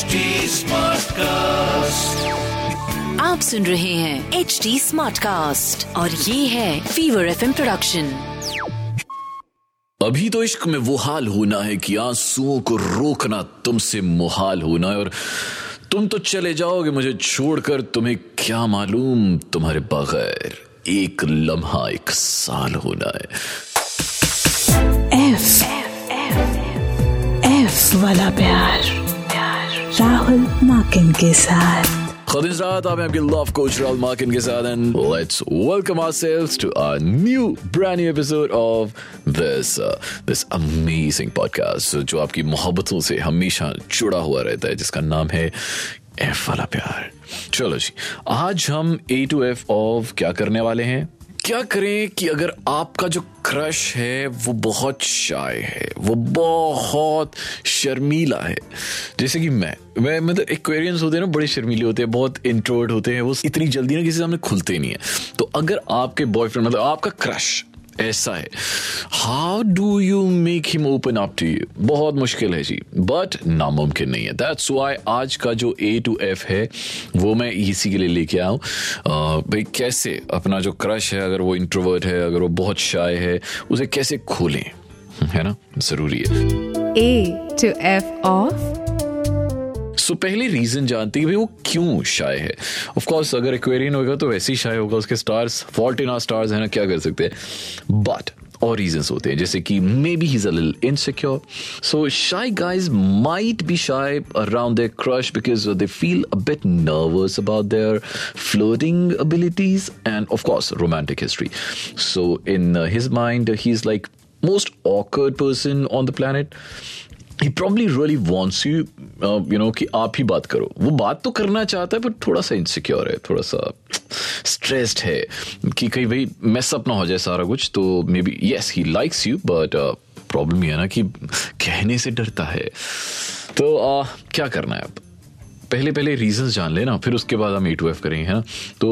HD Smartcast. आप सुन रहे हैं एच डी स्मार्ट कास्ट और ये है फीवर एफ़ प्रोडक्शन अभी तो इश्क में वो हाल होना है कि आंसुओं को रोकना तुमसे मुहाल होना है और तुम तो चले जाओगे मुझे छोड़कर तुम्हें क्या मालूम तुम्हारे बगैर एक लम्हा एक साल होना है। एफ़ एफ़ एफ़ वाला प्यार। राहुल माकिन के साथ। आप आपके लव कोच राहुल के साथ and let's welcome to new brand new episode of this this amazing podcast जो आपकी मोहब्बतों से हमेशा जुड़ा हुआ रहता है, जिसका नाम है एफ़ वाला प्यार। चलो जी, आज हम ए टू एफ़ ऑफ़ क्या करने वाले हैं? क्या करें कि अगर आपका जो क्रश है, वो बहुत शाय है, वो बहुत शर्मीला है। जैसे कि मैं मैं मतलब एक्वेरियंस होते हैं ना, बड़े शर्मीले होते हैं, बहुत इंट्रोवर्ट होते हैं, वो इतनी जल्दी ना किसी सामने खुलते नहीं है। तो अगर आपके बॉयफ्रेंड मतलब आपका क्रश ऐसा है। How do you make him open up to you बहुत मुश्किल है जी। बट नामुमकिन नहीं है। दैट्स वाई आज का जो ए टू एफ़ है, वो मैं इसी के लिए लेके आऊँ। भाई कैसे अपना जो क्रश है, अगर वो इंट्रोवर्ट है, अगर वो बहुत शाय है, उसे कैसे खोलें? है ना? ज़रूरी है। A to F of सो पहली रीजन जानती है वो क्यों शाय है? ऑफ़ कोर्स अगर एक्वेरियन होगा तो वैसे ही शाय होगा, उसके stars fault in our stars है ना, क्या कर सकते हैं? बट और रीजंस होते हैं, जैसे कि maybe he's all insecure so shy guys might be shy around their crush because they feel a bit nervous about their flirting abilities and of course romantic history so in his mind he is like most awkward person on the planet he probably really wants you uh, know कि आप ही बात करो। वो बात तो करना चाहता है पर थोड़ा सा इनसिक्योर है थोड़ा सा स्ट्रेस्ड है कि कहीं भाई मेस अप ना हो जाए सारा कुछ तो maybe yes he likes you but problem ये है ना कि कहने से डरता है। तो uh, क्या करना है अब? पहले पहले रीजंस जान लेना फिर उसके बाद हम ए टू एफ़ करेंगे है ना? तो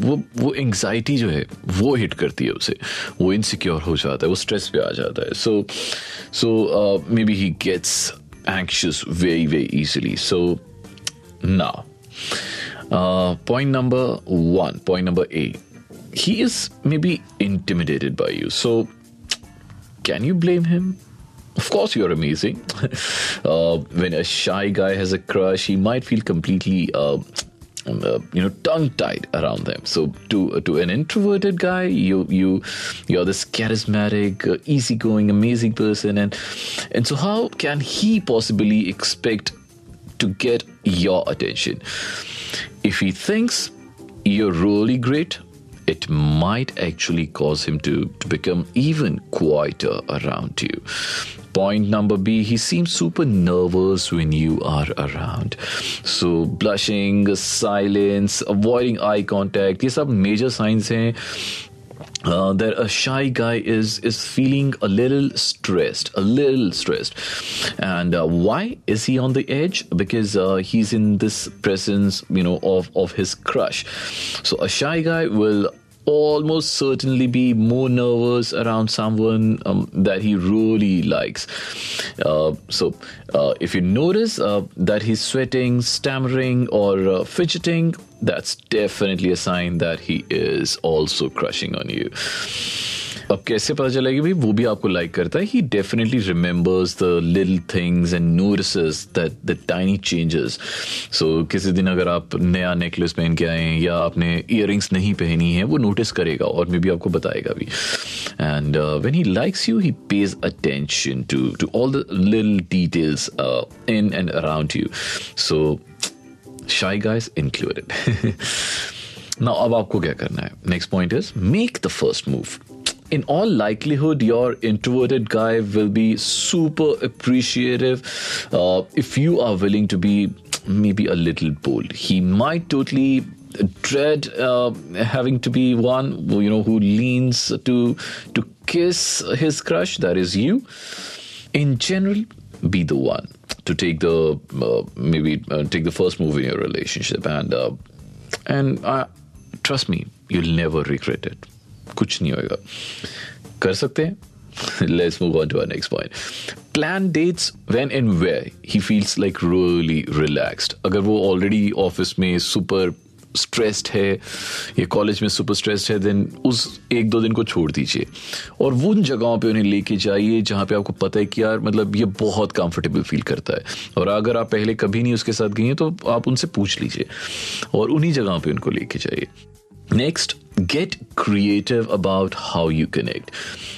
वो वो एंग्जाइटी जो है वो हिट करती है उसे। वो इनसिक्योर हो जाता है वो स्ट्रेस पे आ जाता है। So so maybe he gets anxious very, very easily. So, now, uh, point number one, point number A, he is maybe intimidated by you. So, can you blame him? Of course, you're amazing. uh, when a shy guy has a crush, he might feel completely uh, uh, you know tongue tied around them so to to an introverted guy you you you're this charismatic uh, easygoing amazing person and and so how can he possibly expect to get your attention if he thinks you're really great it might actually cause him to, to become even quieter around you. Point number B, he seems super nervous when you are around. So, blushing, silence, avoiding eye contact, these are major signs uh, that a shy guy is is feeling a little stressed, a little stressed, and uh, why is he on the edge? Because uh, he's in this presence, you know, of of his crush. So a shy guy will almost certainly be more nervous around someone um, that he really likes. Uh, so, uh, if you notice uh, that he's sweating, stammering, or uh, fidgeting, that's definitely a sign that he is also crushing on you. अब कैसे पता चलेगा भाई? वो भी आपको like करता है। He definitely remembers the little things and notices that the tiny changes so किसी दिन अगर आप नया नेकलेस पहन के आए या आपने इयर नहीं पहनी है वो नोटिस करेगा और मे बी आपको बताएगा भी। And when he likes you he pays attention to to all the little details in and around you so shy guys included. now, अब आपको क्या करना है? Next point is make the first move in all likelihood, your introverted guy will be super appreciative uh, if you are willing to be maybe a little bold. He might totally dread uh, having to be one you know who leans to to kiss his crush. That is you. In general, be the one to take the uh, maybe uh, take the first move in your relationship and uh, and uh, trust me you'll never regret it कुछ नहीं होएगा। कर सकते हैं। Let's move on to our next point. Plan dates when and where he feels like really. अगर वो already office में super stressed है या कॉलेज में सुपर स्ट्रेस्ड है देन उस एक दो दिन को छोड़ दीजिए। और उन जगहों पे उन्हें लेके जाइए जहाँ पे आपको पता है कि यार मतलब ये बहुत कंफर्टेबल फील करता है। और अगर आप पहले कभी नहीं उसके साथ गई हैं तो आप उनसे पूछ लीजिए और उन्हीं जगहों पे उनको लेके जाइए। Next, get creative about how you connect.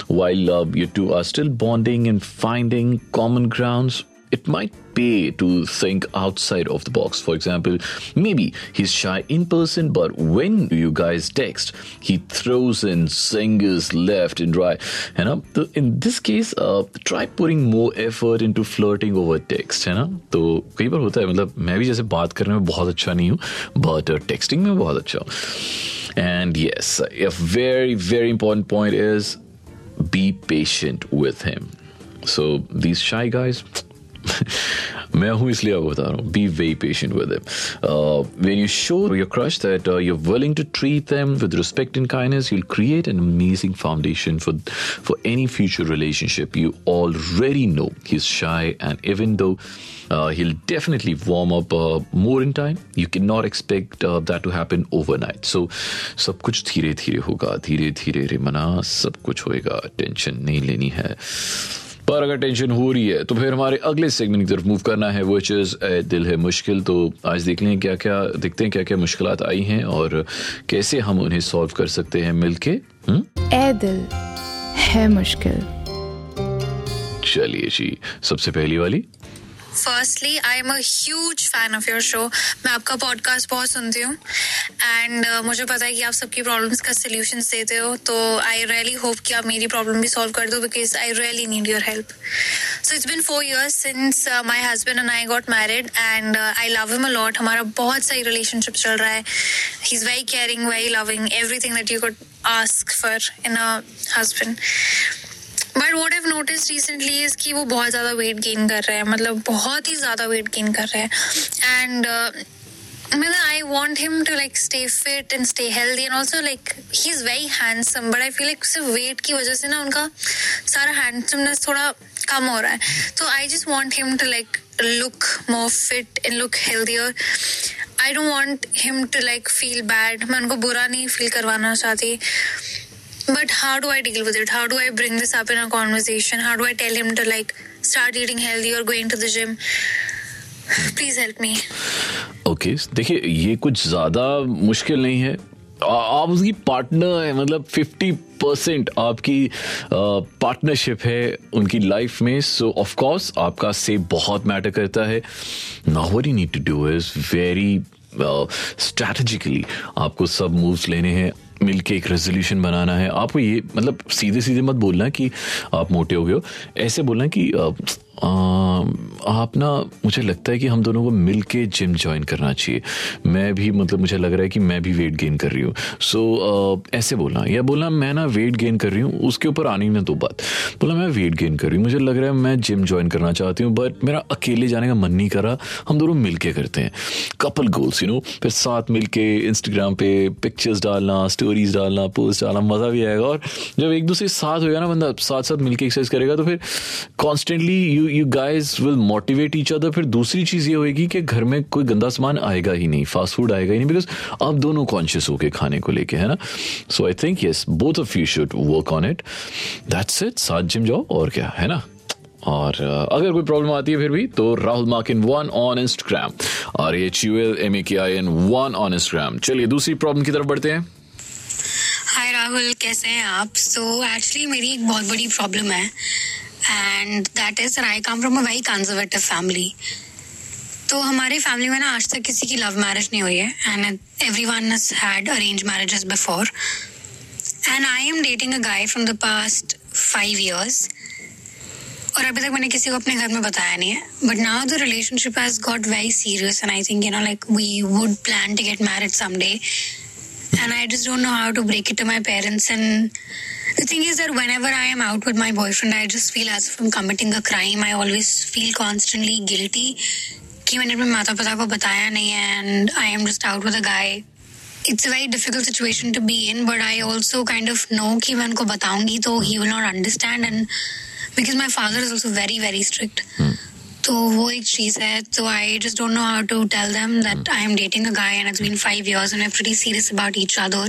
While uh, you two are still bonding and finding common grounds, it might pay to think outside of the box. For example, maybe he's shy in person, but when you guys text, he throws in singers left and right. And uh, in this case, uh, try putting more effort into flirting over text, है ना तो कई बार होता है मतलब मैं भी जैसे बात करने में बहुत अच्छा नहीं हूँ बट टेक्सटिंग में बहुत अच्छा हूँ and yes, a very, very important point is be patient with him. So these shy guys, मैं हूँ इसलिए आपको बता रहा हूँ be very patient with him when you show your crush that you are willing to treat them with respect and kindness you'll create an amazing foundation for for any future relationship you already know he's shy and even though uh, he'll definitely warm up uh, more in time you cannot expect uh, that to happen overnight सब कुछ धीरे धीरे होगा धीरे धीरे रे मना सब कुछ होएगा टेंशन नहीं लेनी है पर अगर टेंशन हो रही है तो फिर हमारे अगले सेगमेंट की तरफ़ मूव करना है वो चीज़ दिल है मुश्किल। तो आज देख लें क्या क्या देखते हैं क्या क्या मुश्किल आई हैं और कैसे हम उन्हें सॉल्व कर सकते हैं मिलके ए दिल है मुश्किल। चलिए जी सबसे पहली वाली। Firstly I am huge fan of your show मैं आपका पॉडकास्ट बहुत सुनती हूँ। एंड uh, मुझे पता है कि आप सबकी प्रॉब्लम्स का सोल्यूशन देते हो। तो आई रियली होप कि आप मेरी प्रॉब्लम भी सॉल्व कर दो because I really need your help so it's been four years since my husband and I got married and I love him a lot हमारा बहुत सही रिलेशनशिप चल रहा है। He is very caring very loving everything that you could ask for in a husband but what have notice recently is कि वो बहुत ज़्यादा वेट गेन कर रहे हैं मतलब बहुत ही ज़्यादा वेट गेन कर रहे हैं। एंड मतलब I want him to like stay fit and stay healthy and also like he is very handsome but I feel like सिर्फ़ वेट की वजह से ना उनका सारा हैंडसमनेस थोड़ा कम हो रहा है। तो I just want him to like look more fit and look healthier I don't want him to like feel bad मैं उनको बुरा नहीं फील करवाना चाहती। But how do I deal with it? How do I bring this up in a conversation? How do I tell him to like start eating healthy or going to the gym? Please help me. okay, देखिए ये कुछ ज़्यादा मुश्किल नहीं है आप उसकी partner है मतलब फिफ्टी परसेंट आपकी पार्टनरशिप है उनकी लाइफ में सो ऑफ़ कोर्स आपका से बहुत मैटर करता है now what you need to do is very strategically आपको सब मूव्स लेने हैं मिलके एक रेजोल्यूशन बनाना है। आपको ये मतलब सीधे सीधे मत बोलना कि आप मोटे हो गए हो। ऐसे बोलना कि आप ना मुझे लगता है कि हम दोनों को मिल के जिम ज्वाइन करना चाहिए। मैं भी मतलब मुझे लग रहा है कि मैं भी वेट गेन कर रही हूँ। सो so, ऐसे बोलना। या बोलना मैं ना वेट गेन कर रही हूँ उसके ऊपर आनी ना दो बात। बोला मैं वेट गेन कर रही हूँ। मुझे लग रहा है मैं जिम ज्वाइन करना चाहती हूँ बट मेरा अकेले जाने का मन नहीं कर रहा। हम दोनों मिल के करते हैं। कपल गोल्स यू नो फिर साथ मिल के इंस्टाग्राम पे पिक्चर्स डालना स्टोरीज डालना पोस्ट डालना मज़ा भी आएगा। और जब एक दूसरे साथ होगा ना बंदा साथ साथ मिलकर एक्सरसाइज करेगा तो फिर constantly you you guys will motivate each other फिर दूसरी चीज़ ये होगी कि घर में कोई गंदा सामान आएगा ही नहीं फास्ट फ़ूड आएगा ही नहीं बिकॉज़ आप दोनों कॉन्शियस होके खाने को लेके है ना? So I think yes both of you should work on it that's it साथ जिम जाओ और क्या है ना? और uh, अगर कोई प्रॉब्लम आती है फिर भी तो Rahul Makin one on Instagram और H U L M A K I N one on Instagram चलिए दूसरी प्रॉब्लम की तरफ़ बढ़ते हैं। हाय राहुल कैसे हैं आप? सो so, एक्चुअली मेरी एक बहुत बड़ी प्रॉब्लम है। And that is I come from a very conservative family तो हमारी फैमिली में ना आज तक किसी की लव मैरिज नहीं हुई है and every one had arrange marriages before and I am dating a guy from the past five years और अभी तक मैंने किसी को अपने घर में बताया नहीं है but now the relationship has got very serious and I think you know like we would plan to get married someday and I just don't know how to break it to my parents and The thing is that whenever I am out with my boyfriend, I just feel as if I'm committing a crime. I always feel constantly guilty कि मैंने अपने माता पिता को बताया नहीं है and I am just out with a guy it's a very difficult situation to be in, but I also kind of know कि मैं उनको बताऊंगी तो he will not understand and because my father is also very very strict. तो वो एक चीज है तो I just don't know how to tell them that I am dating a guy and it's been 5 years and we're pretty serious about each other.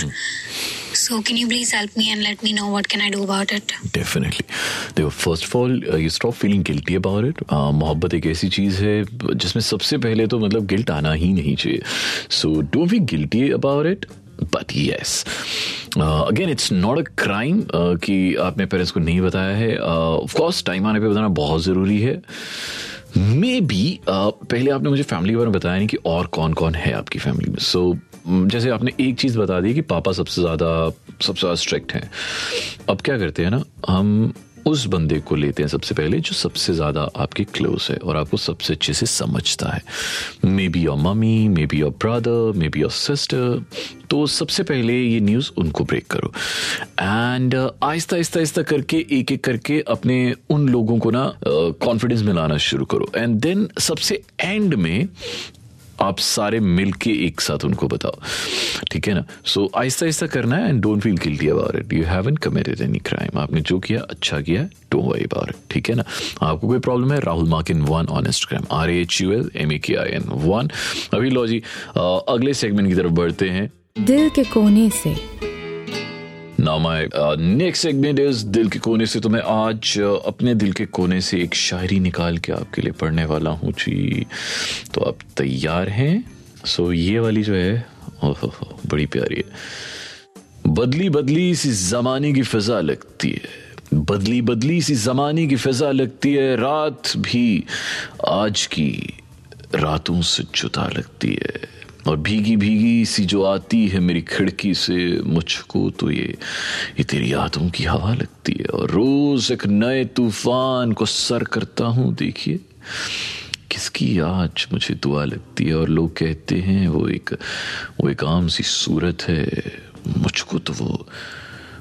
So can you please help me and let me know what can I do about it? Definitely देखो first of all you stop feeling guilty about it मोहब्बत एक ऐसी चीज़ है जिसमें सबसे पहले तो मतलब गिल्ट आना ही नहीं चाहिए। So don't be guilty about it but yes again it's not a crime कि आपने पेरेंट्स को नहीं बताया है। ऑफ़ कोर्स टाइम आने पे बताना बहुत ज़रूरी है। मे बी uh, पहले आपने मुझे फैमिली के बारे में बताया नहीं कि और कौन कौन है आपकी फैमिली में। सो जैसे आपने एक चीज़ बता दी कि पापा सबसे ज़्यादा सबसे ज़्यादा स्ट्रिक्ट हैं। अब क्या करते हैं ना, हम उस बंदे को लेते हैं सबसे पहले जो सबसे ज़्यादा आपके क्लोज है और आपको सबसे अच्छे से समझता है। Maybe your mummy maybe your brother maybe your sister तो सबसे पहले ये न्यूज़ उनको ब्रेक करो। एंड आहिस्ता आहिस्ता आहिस्ता करके, एक एक करके अपने उन लोगों को ना कॉन्फिडेंस में लाना शुरू करो। एंड देन सबसे एंड में आप सारे मिल के एक साथ उनको बताओ। ठीक है ना? सो so, आहिस्ता आहिस्ता करना है and don't feel guilty about it you haven't committed any crime आपने जो किया अच्छा किया डोंट वरी अबाउट इट ठीक है ना? आपको कोई प्रॉब्लम है? Rahul Makin one on Instagram R H U L M A K I N one अभी लो जी अगले सेगमेंट की तरफ़ बढ़ते हैं। दिल के कोने से now my next segment is दिल के कोने से तो मैं आज अपने दिल के कोने से एक शायरी निकाल के आपके लिए पढ़ने वाला हूँ जी। तो आप तैयार हैं? सो ये वाली जो है, ओहो, बड़ी प्यारी है। बदली बदली सी जमाने की फिजा लगती है। बदली बदली सी जमाने की फिजा लगती है। रात भी आज की रातों से जुदा लगती है। और भीगी भीगी सी जो आती है मेरी खिड़की से मुझको तो ये ये तेरी यादों की हवा लगती है। और रोज एक नए तूफ़ान को सर करता हूँ, देखिए। किसकी आज मुझे दुआ लगती है? और लोग कहते हैं, वो एक वो एक आम सी सूरत है। मुझको तो वो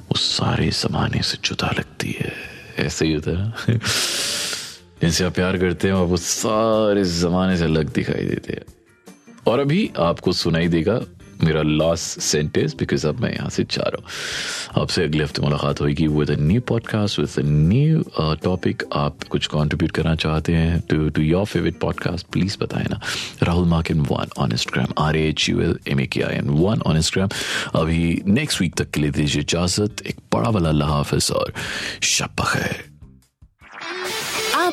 वो सारे जमाने से जुदा लगती है। ऐसे ही होता है जिनसे आप प्यार करते हैं, वो सारे जमाने से अलग दिखाई देते हैं। और अभी आपको सुनाई देगा मेरा लास्ट सेंटेंस बिकॉज़ अब मैं यहाँ से जा रहा हूँ। आपसे अगले हफ़्ते मुलाकात होगी with new podcast with new topic आप कुछ कंट्रीब्यूट करना चाहते हैं to to your favourite podcast please बताएँ ना। Rahul Makin one on Instagram R H U L M A K I N one on Instagram अभी नेक्स्ट वीक तक के लिए दीजिए इजाज़त। एक बड़ा वाला हाफिज और बखैर आप